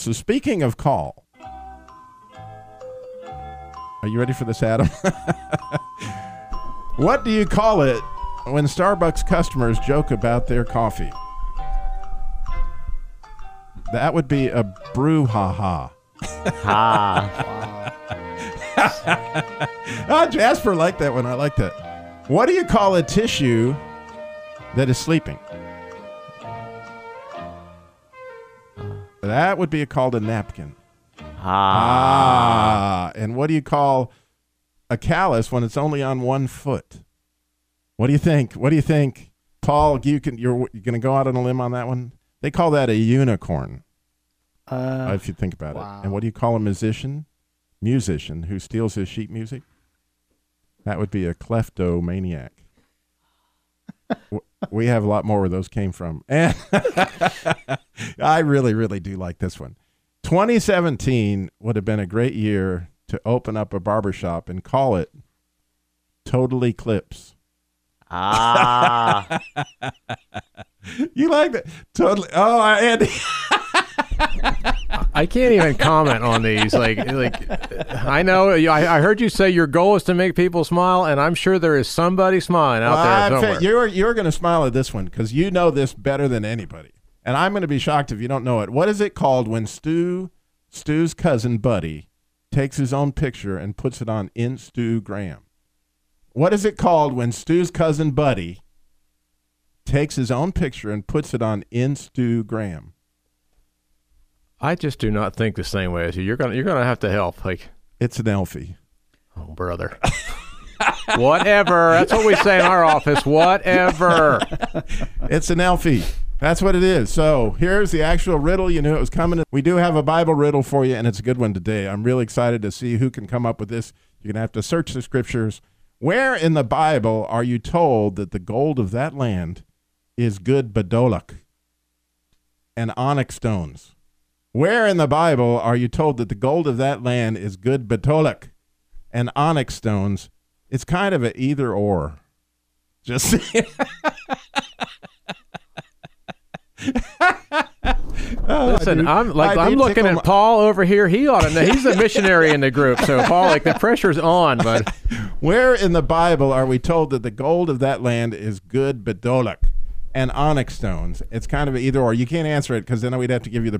So speaking of call, are you ready for this, Adam? what do you call it when Starbucks customers joke about their coffee? That would be a brouhaha. Ha. Ha. Jasper liked that one. I like that. What do you call a tissue that is sleeping? That would be called a napkin. Ha. Ah, and what do you call a callus when it's only on one foot? What do you think? What do you think, Paul? You can you're, you're going to go out on a limb on that one. They call that a unicorn, Uh, if you think about wow. it. And what do you call a musician? Musician who steals his sheet music? That would be a kleptomaniac. W- we have a lot more where those came from. And I really, really do like this one. 2017 would have been a great year to open up a barbershop and call it Total Eclipse. Ah. You like that? Totally. Oh, Andy. I can't even comment on these. Like, like I know. I, I heard you say your goal is to make people smile, and I'm sure there is somebody smiling out Well, there somewhere. bet you're you're going to smile at this one because you know this better than anybody, and I'm going to be shocked if you don't know it. What is it called when Stu Stu's cousin Buddy takes his own picture and puts it on Instagram? What is it called when Stu's cousin Buddy takes his own picture and puts it on Instagram? I just do not think the same way as you. You're gonna you're gonna have to help. Like, It's an Elfie. oh brother. Whatever. That's what we say in our office. Whatever. It's an Elfie. That's what it is. So here's the actual riddle. You knew it was coming. We do have a Bible riddle for you, and it's a good one today. I'm really excited to see who can come up with this. You're going to have to search the scriptures. Where in the Bible are you told that the gold of that land is good badolak and onyx stones? Where in the Bible are you told that the gold of that land is good badolak and onyx stones? It's kind of an either or. Just saying. Oh, I Listen, do- I'm like I I'm looking at my- Paul over here. He ought to know. He's a missionary in the group. So Paul, like the pressure's on, but Where in the Bible are we told that the gold of that land is good bedolak and onyx stones? It's kind of either or. You can't answer it because then we'd have to give you the